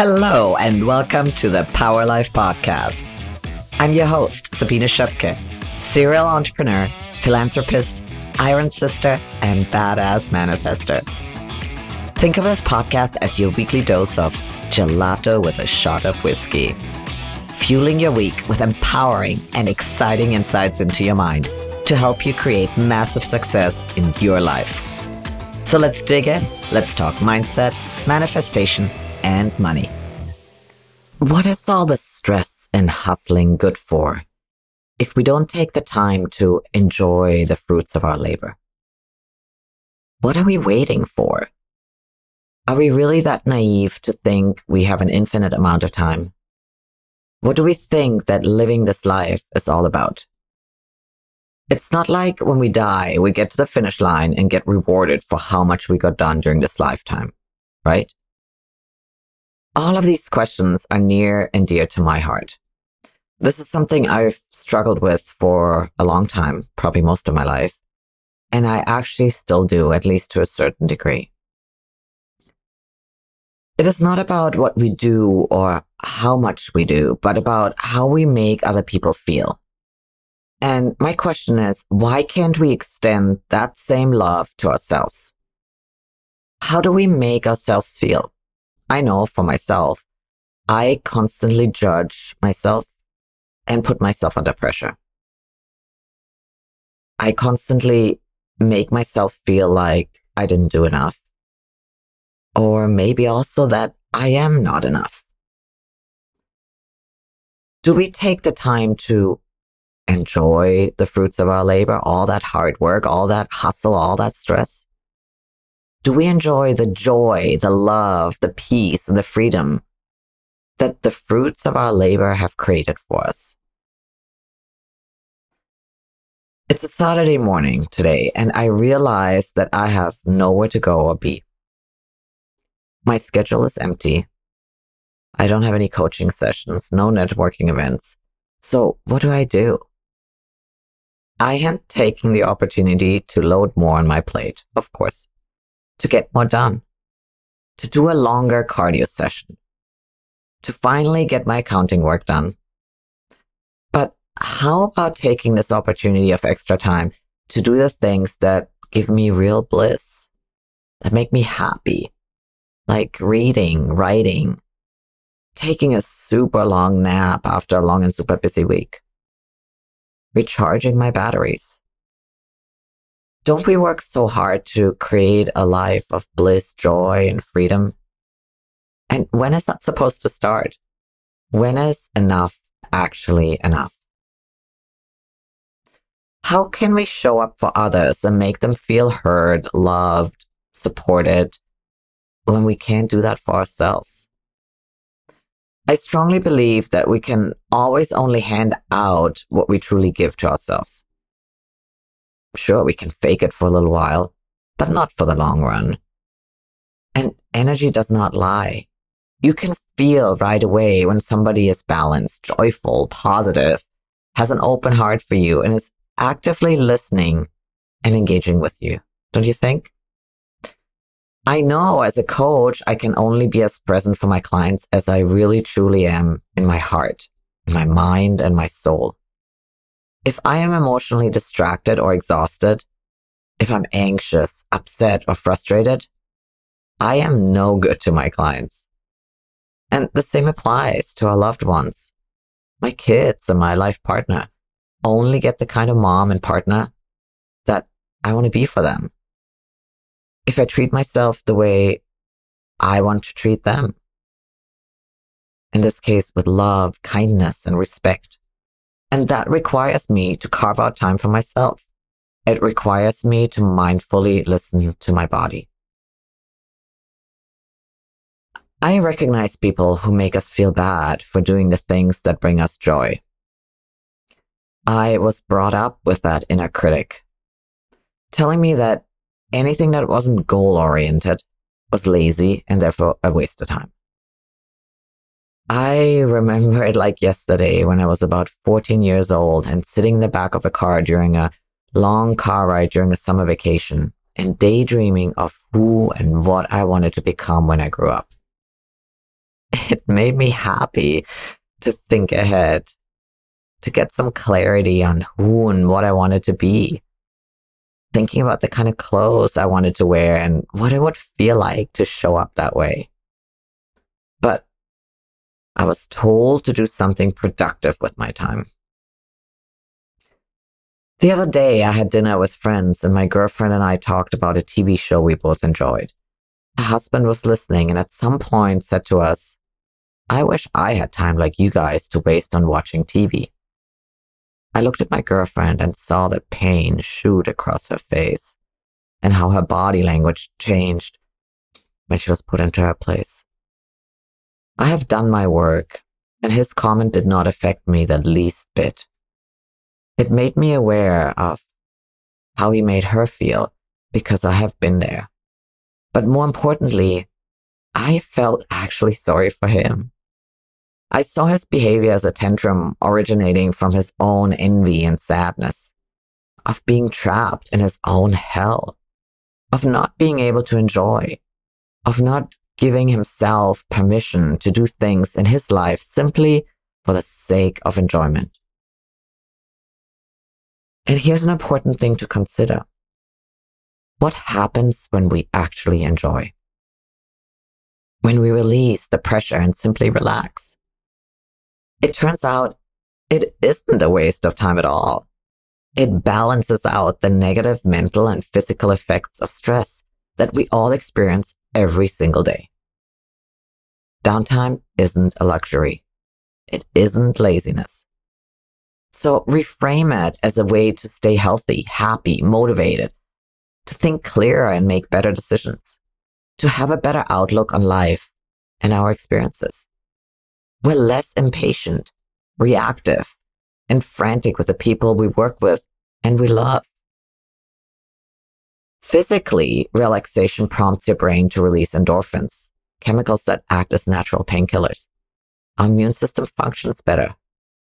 Hello, and welcome to the Power Life Podcast. I'm your host, Sabine Schoepke, serial entrepreneur, philanthropist, iron sister, and badass manifester. Think of this podcast as your weekly dose of gelato with a shot of whiskey, fueling your week with empowering and exciting insights into your mind to help you create massive success in your life. So let's dig in. Let's talk mindset, manifestation, and money. What is all the stress and hustling good for if we don't take the time to enjoy the fruits of our labor? What are we waiting for? Are we really that naive to think we have an infinite amount of time? What do we think that living this life is all about? It's not like when we die, we get to the finish line and get rewarded for how much we got done during this lifetime, right? All of these questions are near and dear to my heart. This is something I've struggled with for a long time, probably most of my life. And I actually still do, at least to a certain degree. It is not about what we do or how much we do, but about how we make other people feel. And my question is, why can't we extend that same love to ourselves? How do we make ourselves feel? I know for myself, I constantly judge myself and put myself under pressure. I constantly make myself feel like I didn't do enough or maybe also that I am not enough. Do we take the time to enjoy the fruits of our labor, all that hard work, all that hustle, all that stress? Do we enjoy the joy, the love, the peace, and the freedom that the fruits of our labor have created for us? It's a Saturday morning today, and I realize that I have nowhere to go or be. My schedule is empty. I don't have any coaching sessions, no networking events. So what do I do? I am taking the opportunity to load more on my plate, of course, to get more done, to do a longer cardio session, to finally get my accounting work done. But how about taking this opportunity of extra time to do the things that give me real bliss, that make me happy, like reading, writing, taking a super long nap after a long and super busy week, recharging my batteries. Don't we work so hard to create a life of bliss, joy, and freedom? And when is that supposed to start? When is enough actually enough? How can we show up for others and make them feel heard, loved, supported, when we can't do that for ourselves. I strongly believe that we can always only hand out what we truly give to ourselves. Sure, we can fake it for a little while, but not for the long run. And energy does not lie. You can feel right away when somebody is balanced, joyful, positive, has an open heart for you, and is actively listening and engaging with you. Don't you think? I know as a coach, I can only be as present for my clients as I really truly am in my heart, in my mind, and my soul. If I am emotionally distracted or exhausted, if I'm anxious, upset, or frustrated, I am no good to my clients. And the same applies to our loved ones. My kids and my life partner only get the kind of mom and partner that I want to be for them if I treat myself the way I want to treat them. In this case, with love, kindness, and respect. And that requires me to carve out time for myself. It requires me to mindfully listen to my body. I recognize people who make us feel bad for doing the things that bring us joy. I was brought up with that inner critic, telling me that anything that wasn't goal oriented was lazy and therefore a waste of time. I remember it like yesterday when I was about 14 years old and sitting in the back of a car during a long car ride during a summer vacation and daydreaming of who and what I wanted to become when I grew up. it made me happy to think ahead, to get some clarity on who and what I wanted to be. Thinking about the kind of clothes I wanted to wear and what it would feel like to show up that way. I was told to do something productive with my time. The other day, I had dinner with friends, and my girlfriend and I talked about a TV show we both enjoyed. My husband was listening and at some point said to us, I wish I had time like you guys to waste on watching TV. I looked at my girlfriend and saw the pain shoot across her face and how her body language changed when she was put into her place. I have done my work, and his comment did not affect me the least bit. It made me aware of how he made her feel because I have been there. But more importantly, I felt actually sorry for him. I saw his behavior as a tantrum originating from his own envy and sadness, of being trapped in his own hell, of not being able to enjoy, of not giving himself permission to do things in his life simply for the sake of enjoyment. And here's an important thing to consider. What happens when we actually enjoy? When we release the pressure and simply relax? It turns out it isn't a waste of time at all. It balances out the negative mental and physical effects of stress that we all experience every single day. Downtime isn't a luxury. It isn't laziness. So reframe it as a way to stay healthy, happy, motivated, to think clearer and make better decisions, to have a better outlook on life and our experiences. We're less impatient, reactive, and frantic with the people we work with and we love. Physically, relaxation prompts your brain to release endorphins, chemicals that act as natural painkillers. Our immune system functions better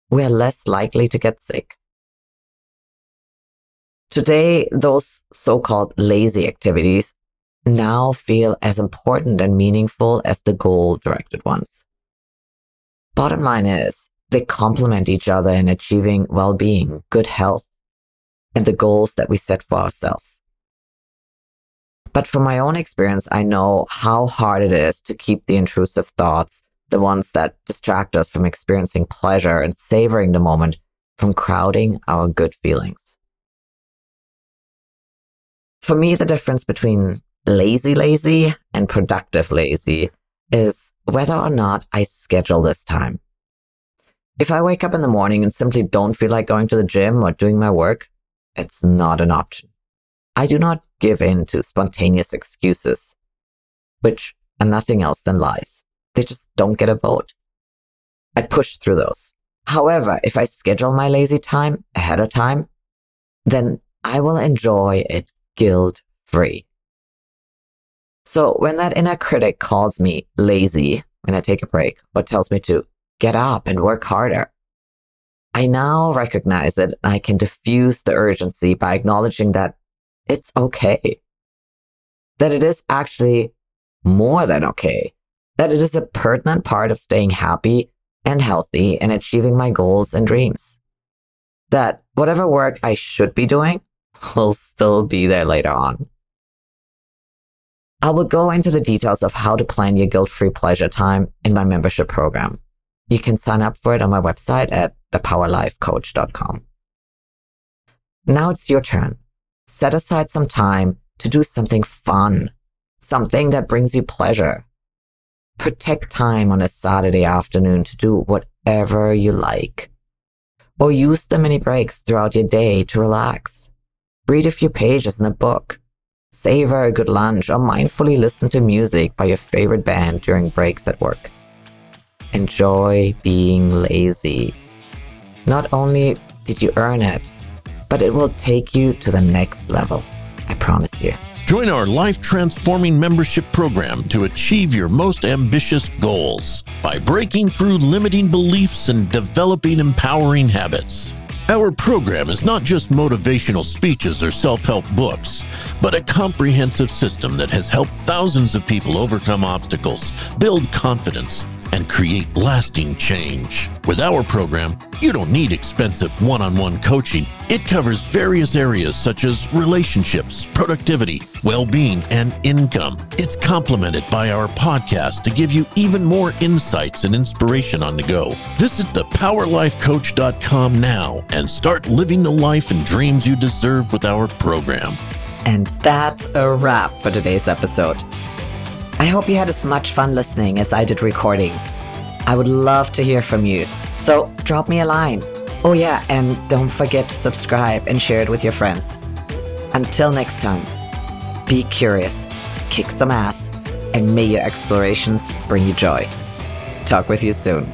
we're less likely to get sick. Today, those so called lazy activities now feel as important and meaningful as the goal directed ones. Bottom line is, they complement each other in achieving well being, good health, and the goals that we set for ourselves. But from my own experience, I know how hard it is to keep the intrusive thoughts the ones that distract us from experiencing pleasure and savoring the moment from crowding our good feelings. For me, the difference between lazy lazy and productive lazy is whether or not I schedule this time. If I wake up in the morning and simply don't feel like going to the gym or doing my work, it's not an option. I do not give in to spontaneous excuses, which are nothing else than lies they just don't get a vote. I push through those. However, if I schedule my lazy time ahead of time, then I will enjoy it guilt free. So when that inner critic calls me lazy when I take a break or tells me to get up and work harder, I now recognize it I can diffuse the urgency by acknowledging that it's okay. That it is actually more than okay that it is a pertinent part of staying happy and healthy and achieving my goals and dreams. That whatever work I should be doing will still be there later on. I will go into the details of how to plan your guilt free pleasure time in my membership program. You can sign up for it on my website at thepowerlifecoach.com. Now it's your turn. Set aside some time to do something fun, something that brings you pleasure, Protect time on a Saturday afternoon to do whatever you like. Or use the mini breaks throughout your day to relax. Read a few pages in a book. Savor a good lunch or mindfully listen to music by your favorite band during breaks at work. Enjoy being lazy. Not only did you earn it, but it will take you to the next level. I promise you. Join our life transforming membership program to achieve your most ambitious goals by breaking through limiting beliefs and developing empowering habits. Our program is not just motivational speeches or self help books, but a comprehensive system that has helped thousands of people overcome obstacles, build confidence, and create lasting change. With our program, you don't need expensive one on one coaching. It covers various areas such as relationships, productivity, well being, and income. It's complemented by our podcast to give you even more insights and inspiration on the go. Visit thepowerlifecoach.com now and start living the life and dreams you deserve with our program. And that's a wrap for today's episode. I hope you had as much fun listening as I did recording. I would love to hear from you, so drop me a line. Oh, yeah, and don't forget to subscribe and share it with your friends. Until next time, be curious, kick some ass, and may your explorations bring you joy. Talk with you soon.